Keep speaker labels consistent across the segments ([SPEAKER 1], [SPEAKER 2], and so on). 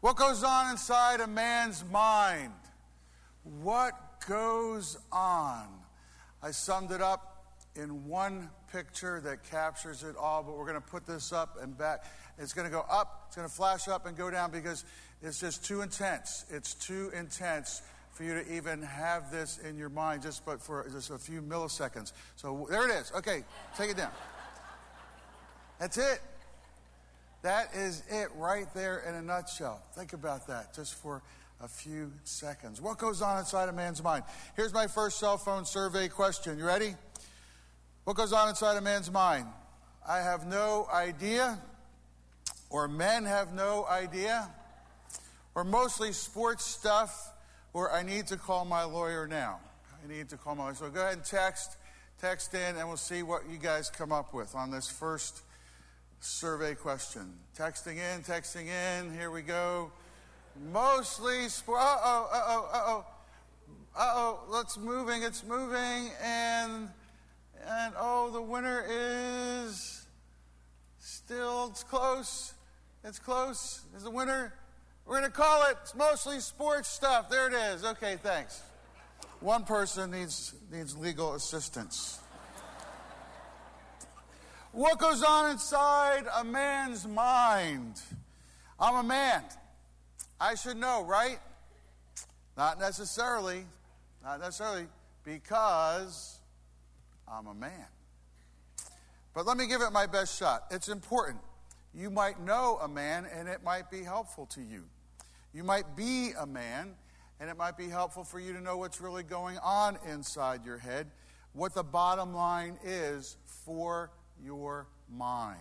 [SPEAKER 1] What goes on inside a man's mind? What goes on? I summed it up in one picture that captures it all, but we're going to put this up and back. It's going to go up, it's going to flash up and go down because it's just too intense. It's too intense for you to even have this in your mind just but for just a few milliseconds. So there it is. Okay, take it down. That's it. That is it right there in a nutshell. Think about that just for a few seconds. What goes on inside a man's mind? Here's my first cell phone survey question. You ready? What goes on inside a man's mind? I have no idea, or men have no idea, or mostly sports stuff, or I need to call my lawyer now. I need to call my lawyer. So go ahead and text, text in, and we'll see what you guys come up with on this first survey question. Texting in, texting in. Here we go. Mostly sport. Uh oh, uh oh, uh oh. Uh oh, let's moving, it's moving, and and oh, the winner is still it's close. It's close. Is the winner? We're to call it. It's mostly sports stuff. There it is. Okay, thanks. One person needs needs legal assistance. What goes on inside a man's mind? I'm a man. I should know, right? Not necessarily. Not necessarily because I'm a man. But let me give it my best shot. It's important. You might know a man and it might be helpful to you. You might be a man and it might be helpful for you to know what's really going on inside your head, what the bottom line is for your mind.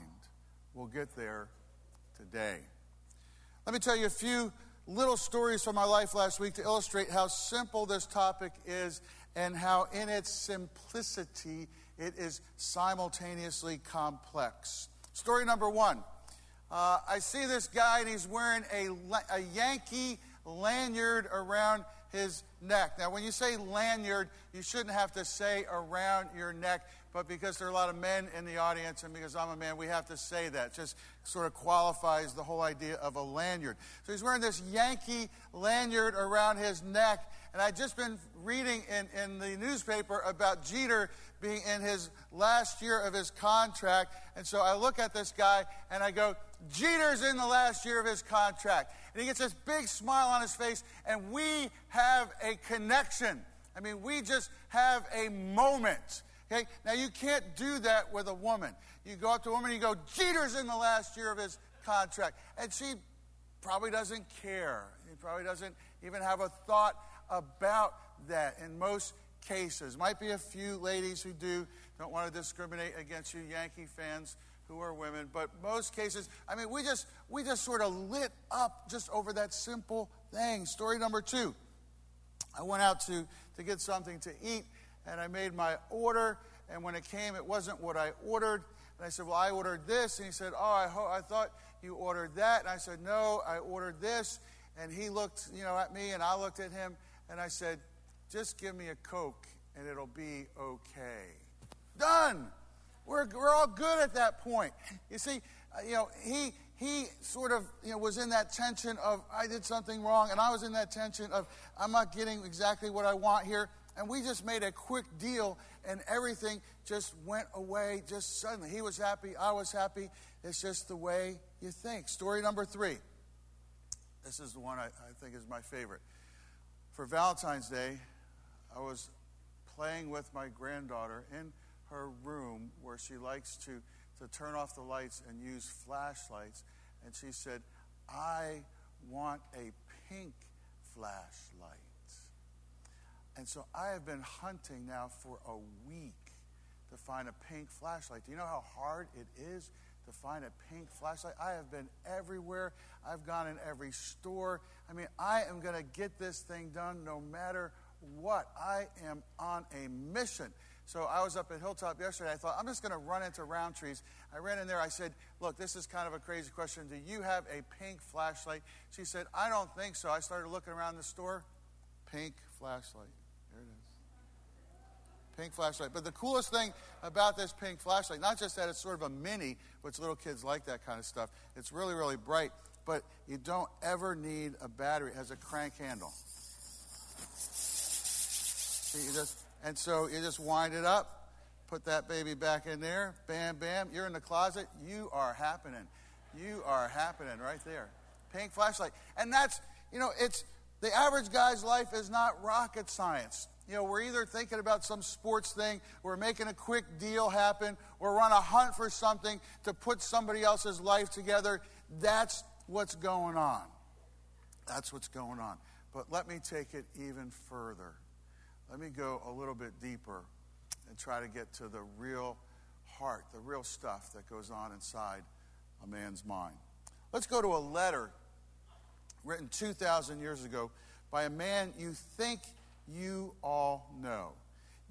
[SPEAKER 1] We'll get there today. Let me tell you a few little stories from my life last week to illustrate how simple this topic is and how, in its simplicity, it is simultaneously complex. Story number one uh, I see this guy and he's wearing a, a Yankee lanyard around his neck. Now, when you say lanyard, you shouldn't have to say around your neck, but because there are a lot of men in the audience and because I'm a man, we have to say that. It just sort of qualifies the whole idea of a lanyard. So he's wearing this Yankee lanyard around his neck, and I'd just been reading in, in the newspaper about Jeter being in his last year of his contract, and so I look at this guy and I go, Jeter's in the last year of his contract. And he gets this big smile on his face, and we have a connection. I mean, we just have a moment. Okay? Now, you can't do that with a woman. You go up to a woman and you go, Jeter's in the last year of his contract. And she probably doesn't care. He probably doesn't even have a thought about that in most cases. Might be a few ladies who do. Don't want to discriminate against you Yankee fans who are women, but most cases, I mean, we just we just sort of lit up just over that simple thing. Story number two. I went out to, to get something to eat and I made my order. And when it came, it wasn't what I ordered. And I said, Well, I ordered this. And he said, Oh, I, ho- I thought you ordered that. And I said, No, I ordered this. And he looked, you know, at me and I looked at him and I said, Just give me a Coke and it'll be okay. Done. We're, we're all good at that point. You see, uh, you know, he, he sort of you know, was in that tension of, I did something wrong, and I was in that tension of, I'm not getting exactly what I want here. And we just made a quick deal, and everything just went away just suddenly. He was happy, I was happy. It's just the way you think. Story number three. This is the one I, I think is my favorite. For Valentine's Day, I was playing with my granddaughter in her room where she likes to, to turn off the lights and use flashlights. And she said, I want a pink flashlight. And so I have been hunting now for a week to find a pink flashlight. Do you know how hard it is to find a pink flashlight? I have been everywhere. I've gone in every store. I mean, I am going to get this thing done no matter what. I am on a mission. So I was up at Hilltop yesterday. I thought, I'm just going to run into Rowntree's. I ran in there. I said, Look, this is kind of a crazy question. Do you have a pink flashlight? She said, I don't think so. I started looking around the store. Pink flashlight. Pink flashlight. But the coolest thing about this pink flashlight, not just that it's sort of a mini, which little kids like that kind of stuff, it's really, really bright. but you don't ever need a battery. It has a crank handle. See, you just, and so you just wind it up, put that baby back in there, bam, bam. You're in the closet. You are happening. You are happening right there. Pink flashlight. And that's, you know, it's the average guy's life is not rocket science. You know, we're either thinking about some sports thing, we're making a quick deal happen, we're on a hunt for something to put somebody else's life together. That's what's going on. That's what's going on. But let me take it even further. Let me go a little bit deeper and try to get to the real heart, the real stuff that goes on inside a man's mind. Let's go to a letter written 2,000 years ago by a man you think you all know.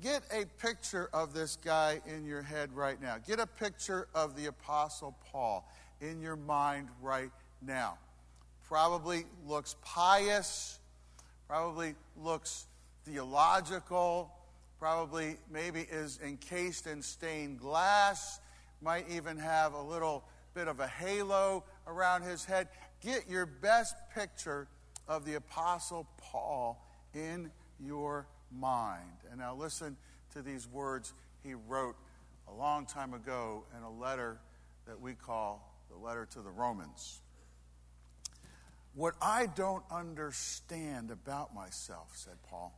[SPEAKER 1] Get a picture of this guy in your head right now. Get a picture of the Apostle Paul in your mind right now. Probably looks pious, probably looks theological, probably maybe is encased in stained glass, might even have a little bit of a halo around his head. Get your best picture of the Apostle Paul in your mind. And now listen to these words he wrote a long time ago in a letter that we call the letter to the Romans. What I don't understand about myself, said Paul,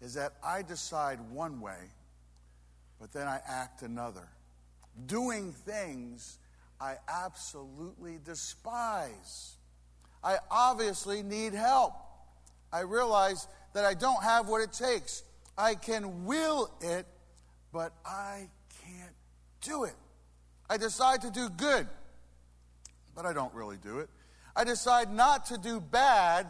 [SPEAKER 1] is that I decide one way, but then I act another, doing things I absolutely despise. I obviously need help. I realize that I don't have what it takes. I can will it, but I can't do it. I decide to do good, but I don't really do it. I decide not to do bad,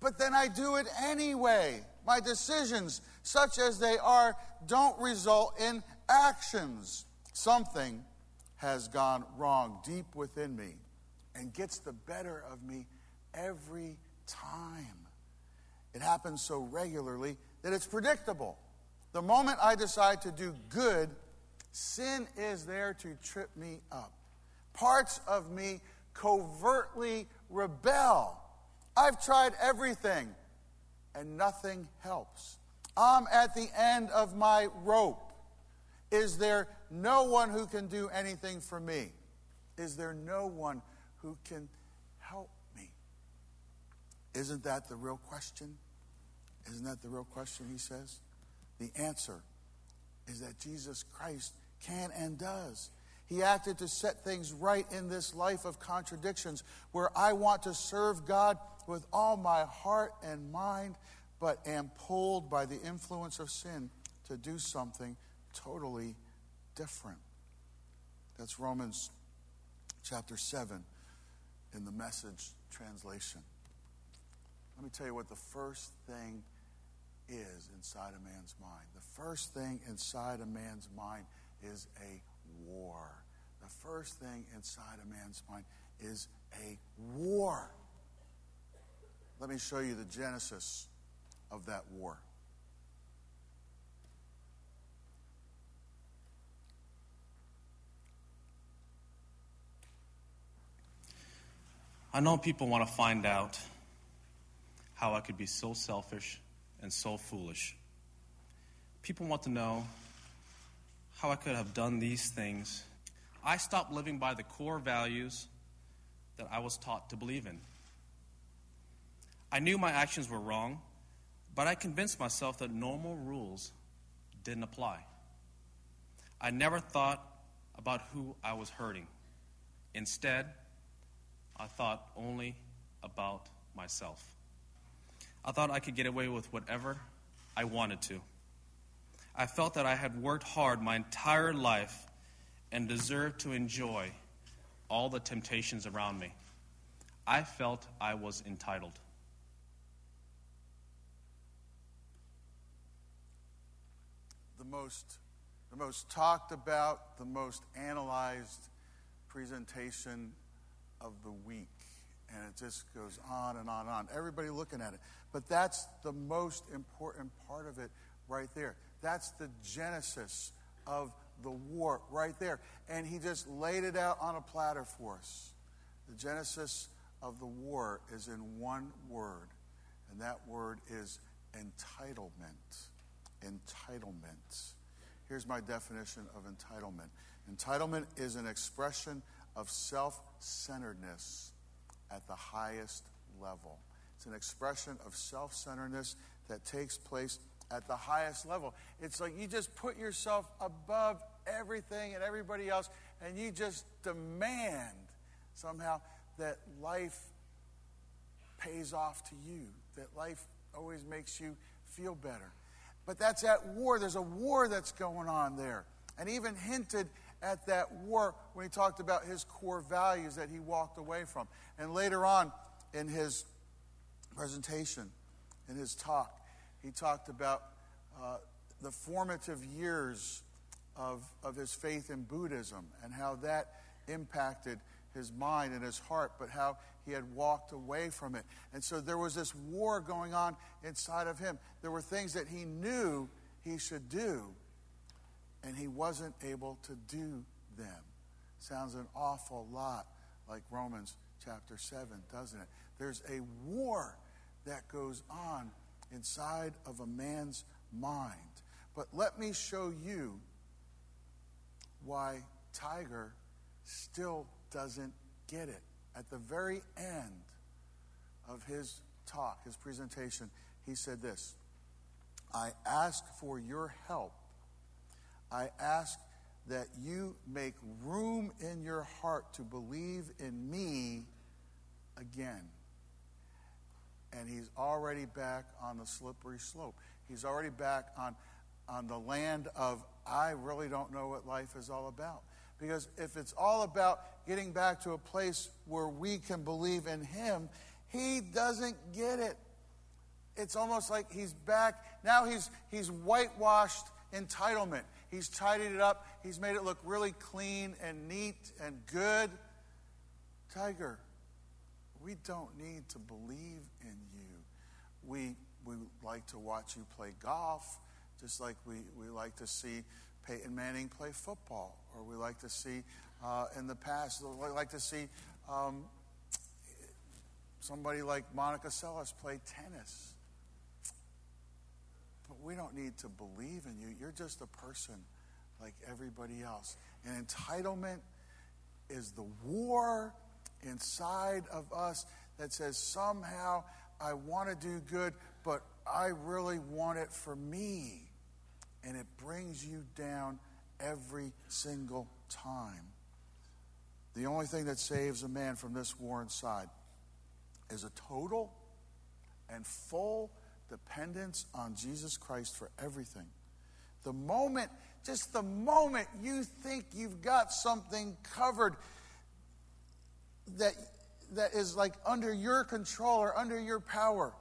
[SPEAKER 1] but then I do it anyway. My decisions, such as they are, don't result in actions. Something has gone wrong deep within me and gets the better of me every time. It happens so regularly that it's predictable. The moment I decide to do good, sin is there to trip me up. Parts of me covertly rebel. I've tried everything and nothing helps. I'm at the end of my rope. Is there no one who can do anything for me? Is there no one who can isn't that the real question? Isn't that the real question, he says? The answer is that Jesus Christ can and does. He acted to set things right in this life of contradictions where I want to serve God with all my heart and mind, but am pulled by the influence of sin to do something totally different. That's Romans chapter 7 in the message translation. Let me tell you what the first thing is inside a man's mind. The first thing inside a man's mind is a war. The first thing inside a man's mind is a war. Let me show you the genesis of that war.
[SPEAKER 2] I know people want to find out how I could be so selfish and so foolish. People want to know how I could have done these things. I stopped living by the core values that I was taught to believe in. I knew my actions were wrong, but I convinced myself that normal rules didn't apply. I never thought about who I was hurting. Instead, I thought only about myself. I thought I could get away with whatever I wanted to. I felt that I had worked hard my entire life and deserved to enjoy all the temptations around me. I felt I was entitled.
[SPEAKER 1] The most, the most talked about, the most analyzed presentation of the week. And it just goes on and on and on. Everybody looking at it. But that's the most important part of it right there. That's the genesis of the war right there. And he just laid it out on a platter for us. The genesis of the war is in one word, and that word is entitlement. Entitlement. Here's my definition of entitlement entitlement is an expression of self centeredness at the highest level. It's an expression of self centeredness that takes place at the highest level. It's like you just put yourself above everything and everybody else, and you just demand somehow that life pays off to you, that life always makes you feel better. But that's at war. There's a war that's going on there. And even hinted at that war when he talked about his core values that he walked away from. And later on in his presentation, in his talk, he talked about uh, the formative years of, of his faith in Buddhism and how that impacted his mind and his heart, but how he had walked away from it. And so there was this war going on inside of him. There were things that he knew he should do, and he wasn't able to do them. Sounds an awful lot like Romans chapter 7, doesn't it? There's a war that goes on inside of a man's mind. But let me show you why Tiger still doesn't get it. At the very end of his talk, his presentation, he said this I ask for your help. I ask that you make room in your heart to believe in me again. And he's already back on the slippery slope. He's already back on, on the land of, I really don't know what life is all about. Because if it's all about getting back to a place where we can believe in Him, He doesn't get it. It's almost like He's back. Now He's, he's whitewashed entitlement. He's tidied it up. He's made it look really clean and neat and good. Tiger, we don't need to believe in you. We, we like to watch you play golf, just like we, we like to see Peyton Manning play football, or we like to see uh, in the past, we like to see um, somebody like Monica Seles play tennis. But we don't need to believe in you. You're just a person like everybody else. And entitlement is the war inside of us that says somehow I want to do good, but I really want it for me. And it brings you down every single time. The only thing that saves a man from this war inside is a total and full dependence on Jesus Christ for everything. The moment, just the moment you think you've got something covered that, that is like under your control or under your power,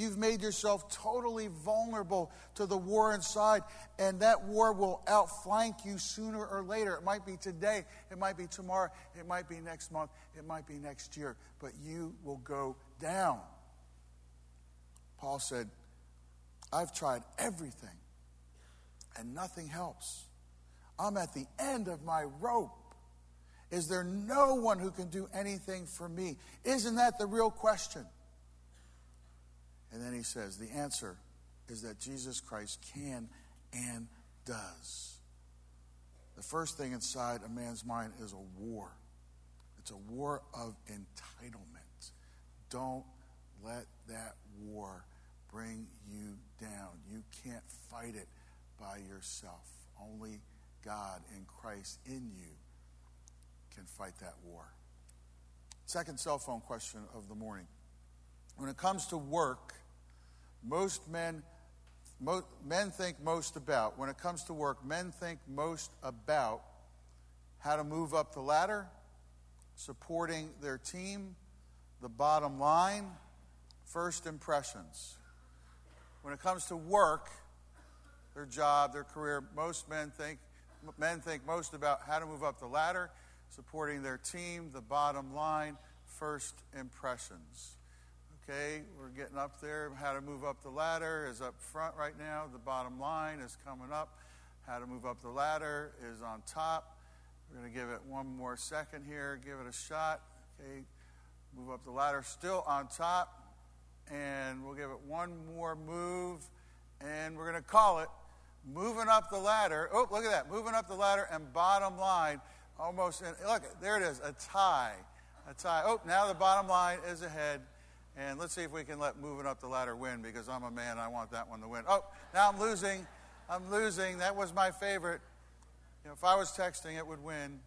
[SPEAKER 1] You've made yourself totally vulnerable to the war inside, and that war will outflank you sooner or later. It might be today, it might be tomorrow, it might be next month, it might be next year, but you will go down. Paul said, I've tried everything, and nothing helps. I'm at the end of my rope. Is there no one who can do anything for me? Isn't that the real question? And then he says, the answer is that Jesus Christ can and does. The first thing inside a man's mind is a war. It's a war of entitlement. Don't let that war bring you down. You can't fight it by yourself. Only God in Christ in you can fight that war. Second cell phone question of the morning. When it comes to work, most men men think most about when it comes to work men think most about how to move up the ladder supporting their team the bottom line first impressions when it comes to work their job their career most men think men think most about how to move up the ladder supporting their team the bottom line first impressions Okay, we're getting up there. How to move up the ladder is up front right now. The bottom line is coming up. How to move up the ladder is on top. We're going to give it one more second here. Give it a shot. Okay, move up the ladder, still on top. And we'll give it one more move. And we're going to call it moving up the ladder. Oh, look at that. Moving up the ladder and bottom line almost. Look, there it is, a tie. A tie. Oh, now the bottom line is ahead. And let's see if we can let moving up the ladder win because I'm a man. I want that one to win. Oh, now I'm losing. I'm losing. That was my favorite. You know, if I was texting, it would win.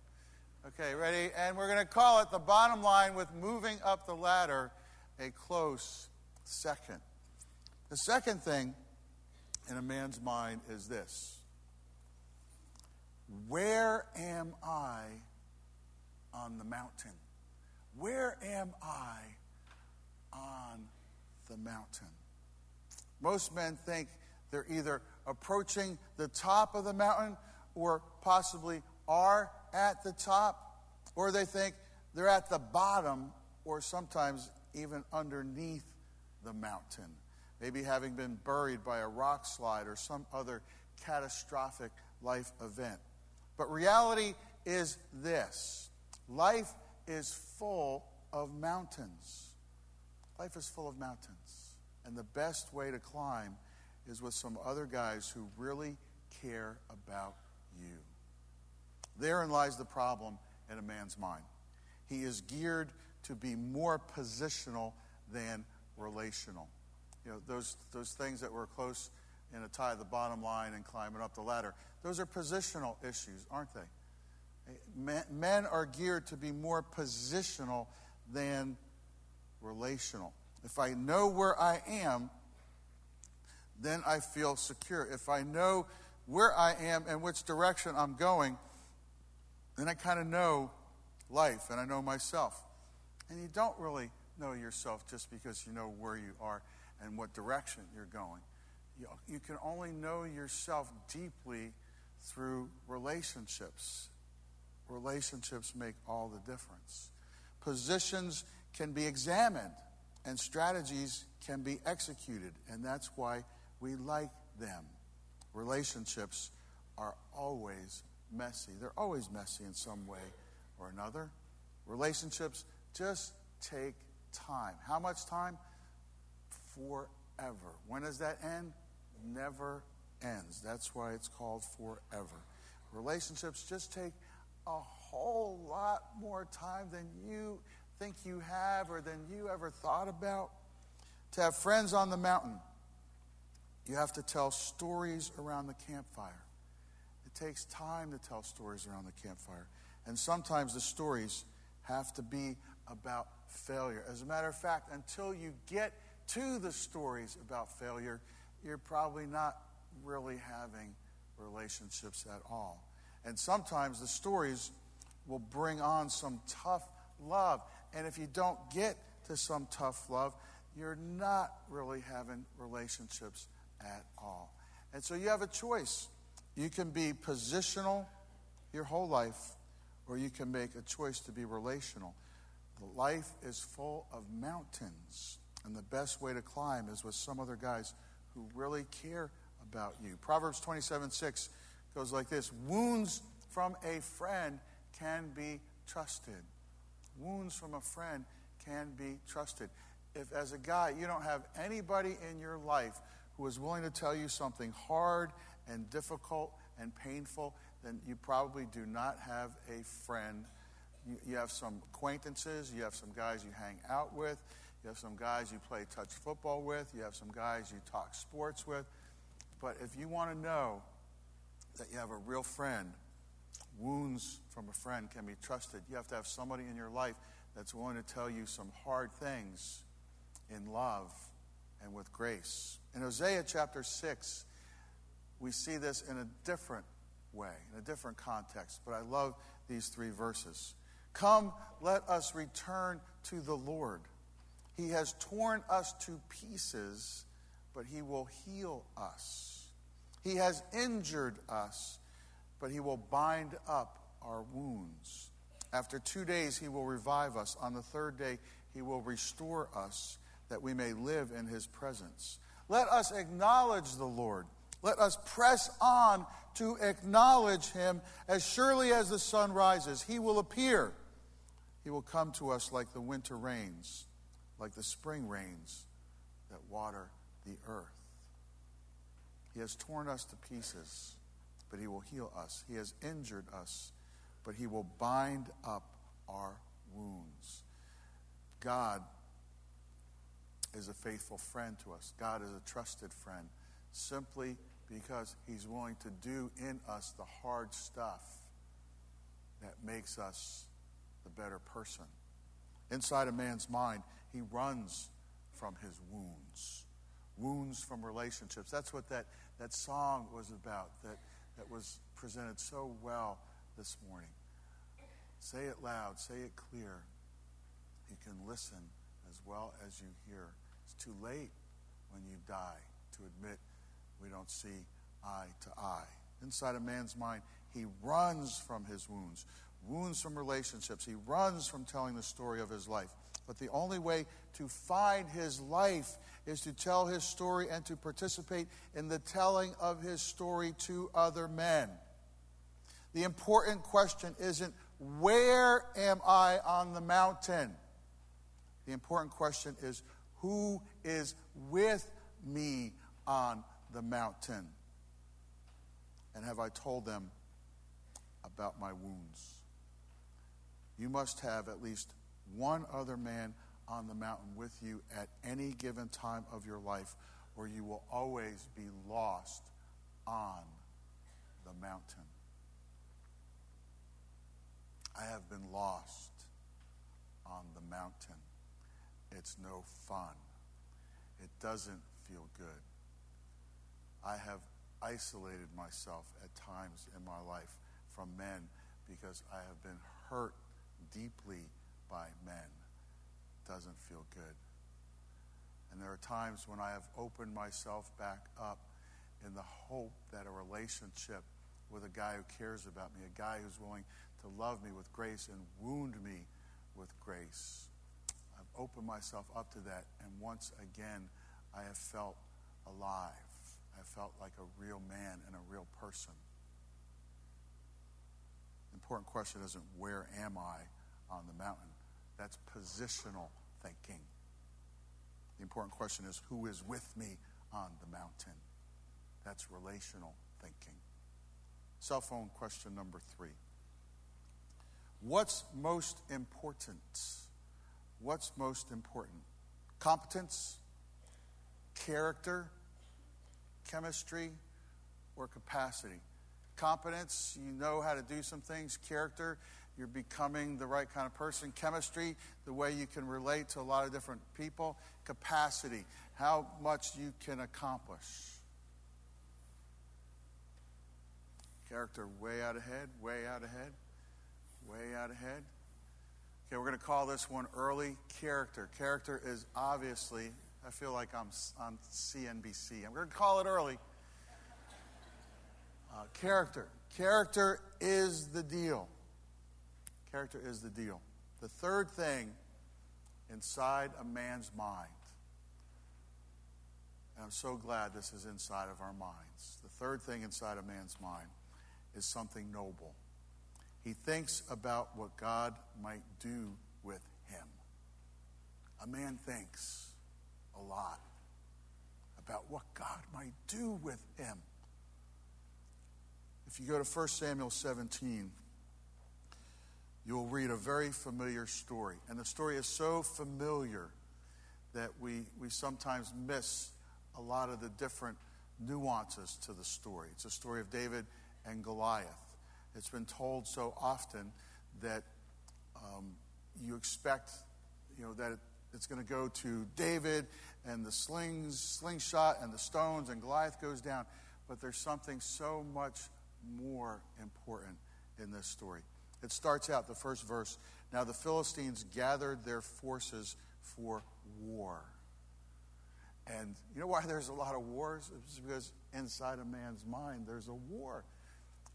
[SPEAKER 1] Okay, ready? And we're going to call it the bottom line with moving up the ladder a close second. The second thing in a man's mind is this Where am I on the mountain? Where am I on the mountain? Most men think they're either approaching the top of the mountain or possibly are at the top, or they think they're at the bottom or sometimes even underneath the mountain. Maybe having been buried by a rock slide or some other catastrophic life event. But reality is this life is full of mountains. Life is full of mountains. And the best way to climb is with some other guys who really care about you. Therein lies the problem in a man's mind. He is geared to be more positional than relational. You know, those, those things that were close in a tie, the bottom line, and climbing up the ladder, those are positional issues, aren't they? Eh, men, men are geared to be more positional than relational. If I know where I am, then I feel secure. If I know where I am and which direction I'm going, then I kind of know life and I know myself. And you don't really know yourself just because you know where you are and what direction you're going. You, you can only know yourself deeply through relationships. Relationships make all the difference. Positions can be examined and strategies can be executed, and that's why we like them. Relationships are always messy. They're always messy in some way or another. Relationships just take time. How much time? Forever. When does that end? Never ends. That's why it's called forever. Relationships just take a whole lot more time than you think you have or than you ever thought about. To have friends on the mountain, you have to tell stories around the campfire. It takes time to tell stories around the campfire. And sometimes the stories have to be about failure. As a matter of fact, until you get to the stories about failure, you're probably not really having relationships at all. And sometimes the stories will bring on some tough love. And if you don't get to some tough love, you're not really having relationships at all. And so you have a choice. You can be positional your whole life, or you can make a choice to be relational. The life is full of mountains, and the best way to climb is with some other guys who really care about you. Proverbs 27 6 goes like this Wounds from a friend can be trusted. Wounds from a friend can be trusted. If, as a guy, you don't have anybody in your life who is willing to tell you something hard and difficult and painful, then you probably do not have a friend. You, you have some acquaintances, you have some guys you hang out with, you have some guys you play touch football with, you have some guys you talk sports with. But if you want to know that you have a real friend, wounds from a friend can be trusted. You have to have somebody in your life that's willing to tell you some hard things in love and with grace. In Hosea chapter 6, we see this in a different way, in a different context, but I love these three verses. Come, let us return to the Lord. He has torn us to pieces, but He will heal us. He has injured us, but He will bind up our wounds. After two days, He will revive us. On the third day, He will restore us that we may live in his presence. Let us acknowledge the Lord. Let us press on to acknowledge him as surely as the sun rises. He will appear. He will come to us like the winter rains, like the spring rains that water the earth. He has torn us to pieces, but He will heal us. He has injured us, but He will bind up our wounds. God is a faithful friend to us. God is a trusted friend simply because He's willing to do in us the hard stuff that makes us the better person. Inside a man's mind, he runs from his wounds, wounds from relationships. That's what that, that song was about that, that was presented so well this morning. Say it loud, say it clear. You can listen as well as you hear. It's too late when you die to admit we don't see eye to eye. Inside a man's mind, he runs from his wounds, wounds from relationships. He runs from telling the story of his life. But the only way to find his life is to tell his story and to participate in the telling of his story to other men. The important question isn't, where am I on the mountain? The important question is, who is with me on the mountain? And have I told them about my wounds? You must have at least one other man on the mountain with you at any given time of your life, or you will always be lost on the mountain. I have been lost on the mountain. It's no fun. It doesn't feel good. I have isolated myself at times in my life from men because I have been hurt deeply by men. Doesn't feel good. And there are times when I have opened myself back up in the hope that a relationship with a guy who cares about me, a guy who's willing to love me with grace and wound me with grace. I've opened myself up to that, and once again, I have felt alive. I felt like a real man and a real person. The important question isn't where am I on the mountain? That's positional thinking. The important question is who is with me on the mountain? That's relational thinking. Cell phone question number three. What's most important? What's most important? Competence, character, chemistry, or capacity? Competence, you know how to do some things. Character, you're becoming the right kind of person. Chemistry, the way you can relate to a lot of different people. Capacity, how much you can accomplish. Character, way out ahead, way out ahead, way out ahead. Okay, we're going to call this one early character. Character is obviously, I feel like I'm on CNBC. I'm going to call it early. Uh, character. Character is the deal. Character is the deal. The third thing inside a man's mind, and I'm so glad this is inside of our minds. The third thing inside a man's mind is something noble. He thinks about what God might do with him. A man thinks a lot about what God might do with him. If you go to 1 Samuel 17, you'll read a very familiar story. And the story is so familiar that we, we sometimes miss a lot of the different nuances to the story. It's a story of David and Goliath. It's been told so often that um, you expect, you know, that it, it's going to go to David and the slings, slingshot and the stones, and Goliath goes down. But there's something so much more important in this story. It starts out, the first verse. Now the Philistines gathered their forces for war. And you know why there's a lot of wars? It's because inside a man's mind there's a war.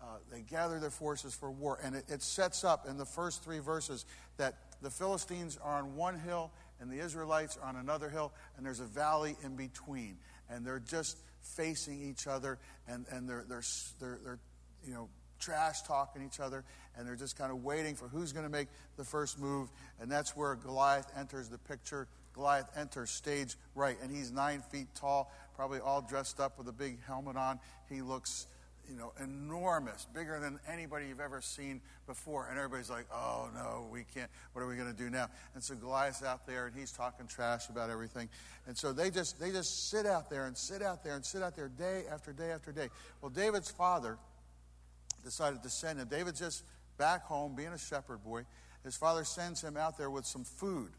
[SPEAKER 1] Uh, they gather their forces for war. And it, it sets up in the first three verses that the Philistines are on one hill and the Israelites are on another hill, and there's a valley in between. And they're just facing each other, and, and they're, they're, they're, they're you know, trash talking each other, and they're just kind of waiting for who's going to make the first move. And that's where Goliath enters the picture. Goliath enters stage right, and he's nine feet tall, probably all dressed up with a big helmet on. He looks, you know, enormous, bigger than anybody you've ever seen before. And everybody's like, oh no, we can't. What are we going to do now? And so Goliath's out there, and he's talking trash about everything. And so they just they just sit out there and sit out there and sit out there day after day after day. Well, David's father decided to send him. David's just back home being a shepherd boy. His father sends him out there with some food.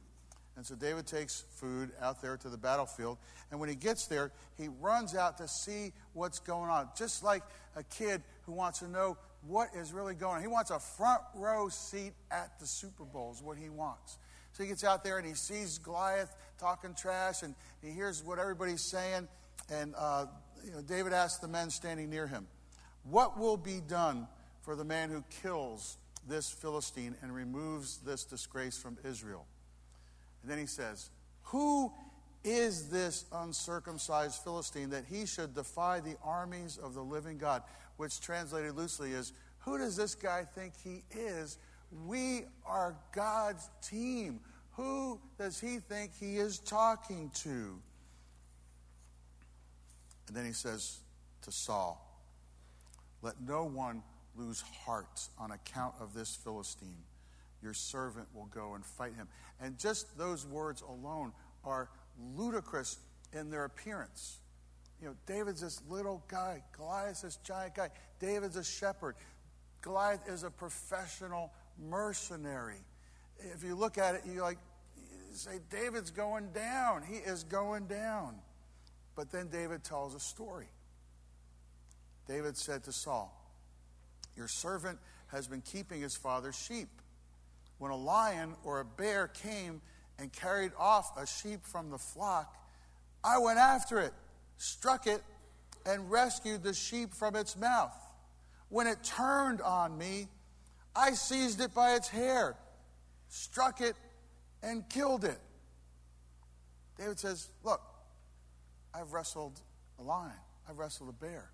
[SPEAKER 1] And so David takes food out there to the battlefield. And when he gets there, he runs out to see what's going on. Just like a kid who wants to know what is really going on. He wants a front row seat at the Super Bowl, is what he wants. So he gets out there and he sees Goliath talking trash and he hears what everybody's saying. And uh, you know, David asks the men standing near him, What will be done for the man who kills this Philistine and removes this disgrace from Israel? And then he says, Who is this uncircumcised Philistine that he should defy the armies of the living God? Which translated loosely is, Who does this guy think he is? We are God's team. Who does he think he is talking to? And then he says to Saul, Let no one lose heart on account of this Philistine your servant will go and fight him. And just those words alone are ludicrous in their appearance. You know, David's this little guy, Goliath's this giant guy. David's a shepherd. Goliath is a professional mercenary. If you look at it, you like say David's going down. He is going down. But then David tells a story. David said to Saul, Your servant has been keeping his father's sheep when a lion or a bear came and carried off a sheep from the flock, I went after it, struck it, and rescued the sheep from its mouth. When it turned on me, I seized it by its hair, struck it, and killed it. David says, Look, I've wrestled a lion, I've wrestled a bear.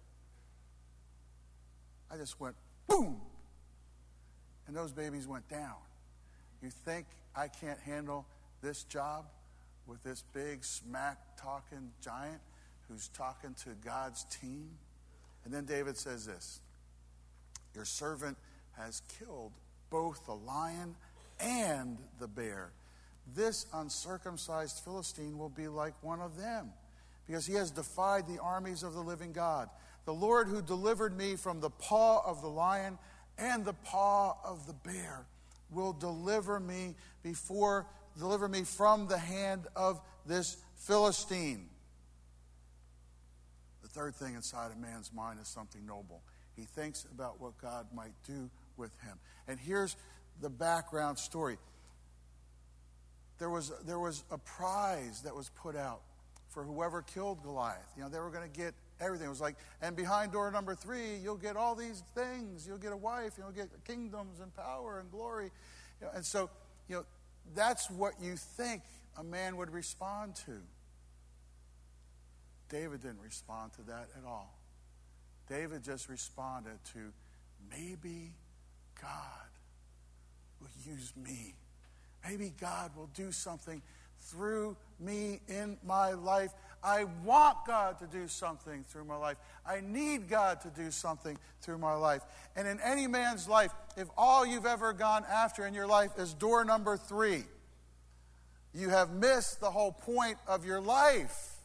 [SPEAKER 1] I just went boom, and those babies went down. You think I can't handle this job with this big smack talking giant who's talking to God's team? And then David says this Your servant has killed both the lion and the bear. This uncircumcised Philistine will be like one of them because he has defied the armies of the living God. The Lord who delivered me from the paw of the lion and the paw of the bear will deliver me before deliver me from the hand of this Philistine. The third thing inside a man's mind is something noble. He thinks about what God might do with him. And here's the background story. There was, there was a prize that was put out for whoever killed Goliath. You know, they were going to get everything. Was like, and behind door number three, you'll get all these things. You'll get a wife, you'll get kingdoms and power and glory. You know, and so, you know, that's what you think a man would respond to. David didn't respond to that at all. David just responded to maybe God will use me. Maybe God will do something through me in my life I want God to do something through my life. I need God to do something through my life. And in any man's life, if all you've ever gone after in your life is door number three, you have missed the whole point of your life.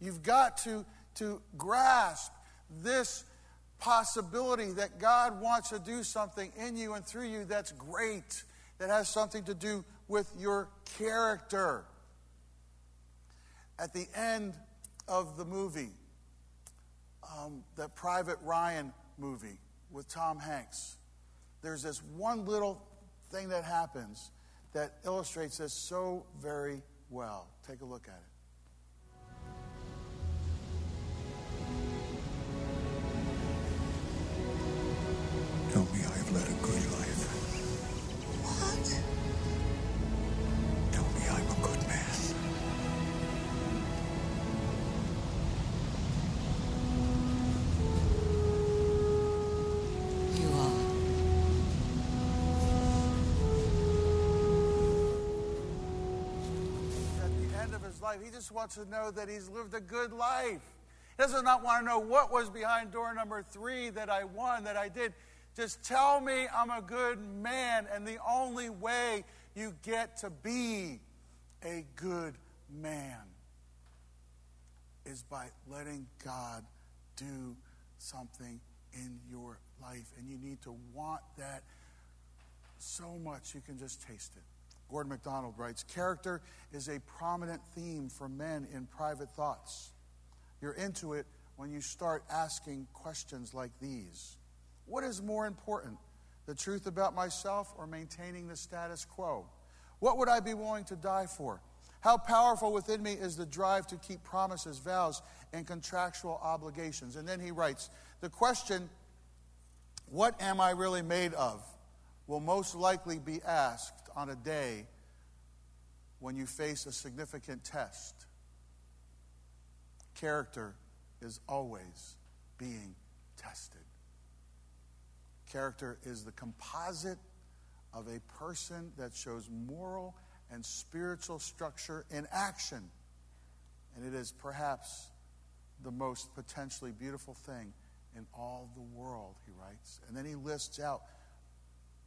[SPEAKER 1] You've got to, to grasp this possibility that God wants to do something in you and through you that's great, that has something to do with your character at the end of the movie, um, the Private Ryan movie with Tom Hanks, there's this one little thing that happens that illustrates this so very well. Take a look at it.
[SPEAKER 3] Tell me life.
[SPEAKER 1] He just wants to know that he's lived a good life. He does not want to know what was behind door number three that I won, that I did. Just tell me I'm a good man, and the only way you get to be a good man is by letting God do something in your life. And you need to want that so much you can just taste it. Gordon MacDonald writes Character is a prominent theme for men in private thoughts. You're into it when you start asking questions like these What is more important, the truth about myself or maintaining the status quo? What would I be willing to die for? How powerful within me is the drive to keep promises, vows, and contractual obligations? And then he writes The question, What am I really made of? Will most likely be asked on a day when you face a significant test. Character is always being tested. Character is the composite of a person that shows moral and spiritual structure in action. And it is perhaps the most potentially beautiful thing in all the world, he writes. And then he lists out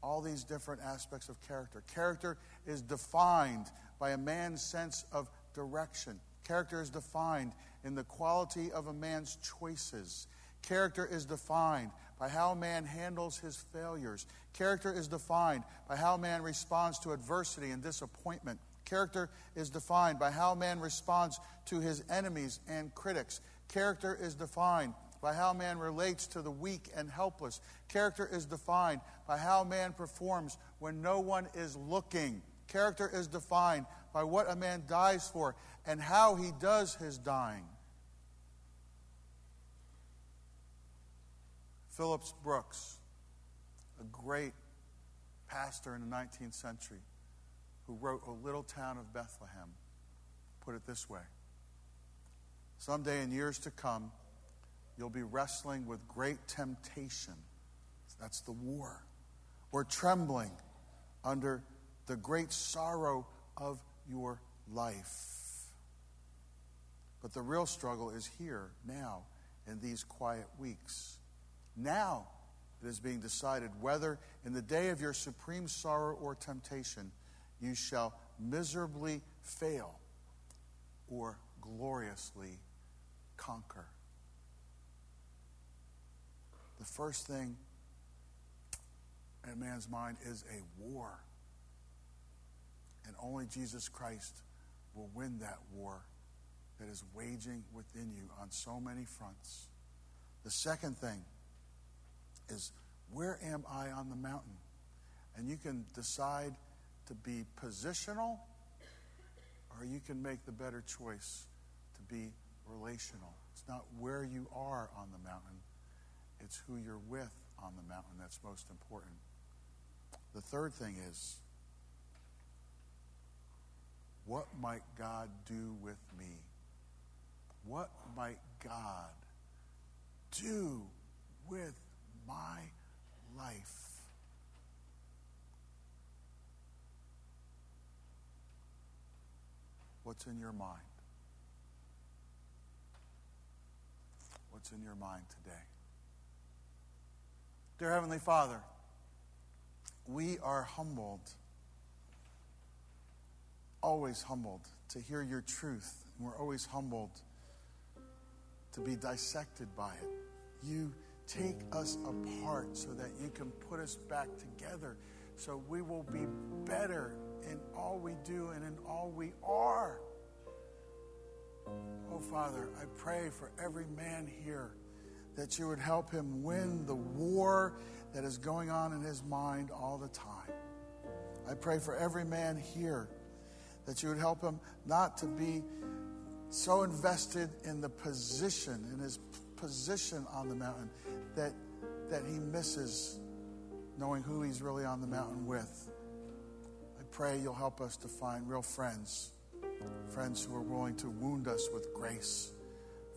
[SPEAKER 1] all these different aspects of character. Character is defined by a man's sense of direction. Character is defined in the quality of a man's choices. Character is defined by how man handles his failures. Character is defined by how man responds to adversity and disappointment. Character is defined by how man responds to his enemies and critics. Character is defined by how man relates to the weak and helpless. Character is defined by how man performs when no one is looking. Character is defined by what a man dies for and how he does his dying. Phillips Brooks, a great pastor in the 19th century who wrote O Little Town of Bethlehem, put it this way Someday in years to come, you'll be wrestling with great temptation. That's the war. We're trembling under the great sorrow of your life. But the real struggle is here, now, in these quiet weeks. Now it is being decided whether, in the day of your supreme sorrow or temptation, you shall miserably fail or gloriously conquer. The first thing in man's mind is a war. And only Jesus Christ will win that war that is waging within you on so many fronts. The second thing is where am I on the mountain? And you can decide to be positional or you can make the better choice to be relational. It's not where you are on the mountain, it's who you're with on the mountain that's most important. The third thing is what might God do with me? What might God do with my life. What's in your mind? What's in your mind today? Dear Heavenly Father, we are humbled, always humbled to hear your truth. And we're always humbled to be dissected by it. You take us apart so that you can put us back together so we will be better in all we do and in all we are. Oh, Father, I pray for every man here that you would help him win the war that is going on in his mind all the time. I pray for every man here that you would help him not to be so invested in the position, in his position on the mountain, that, that he misses knowing who he's really on the mountain with. I pray you'll help us to find real friends, friends who are willing to wound us with grace,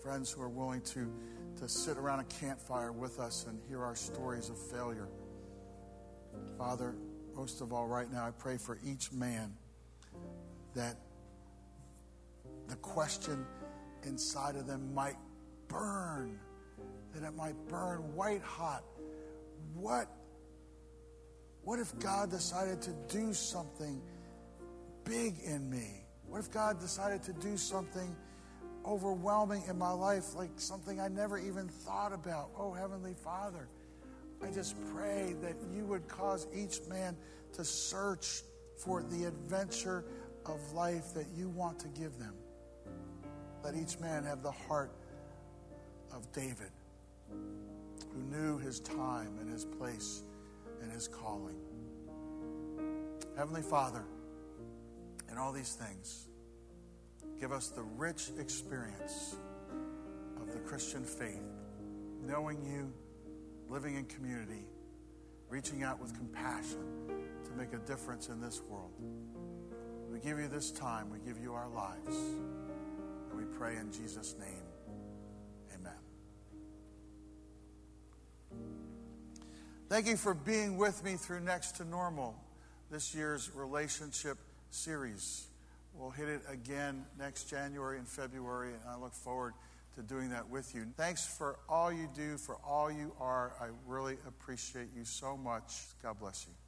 [SPEAKER 1] friends who are willing to, to sit around a campfire with us and hear our stories of failure. Father, most of all, right now, I pray for each man that the question inside of them might burn, that it might burn white hot. What, what if God decided to do something big in me? What if God decided to do something overwhelming in my life, like something I never even thought about? Oh, Heavenly Father, I just pray that you would cause each man to search for the adventure of life that you want to give them. Let each man have the heart of David, who knew his time and his place and his calling. Heavenly Father, in all these things, give us the rich experience of the Christian faith, knowing you, living in community, reaching out with compassion to make a difference in this world. We give you this time, we give you our lives, and we pray in Jesus' name. Amen. Thank you for being with me through Next to Normal, this year's relationship series. We'll hit it again next January and February, and I look forward to doing that with you. Thanks for all you do, for all you are. I really appreciate you so much. God bless you.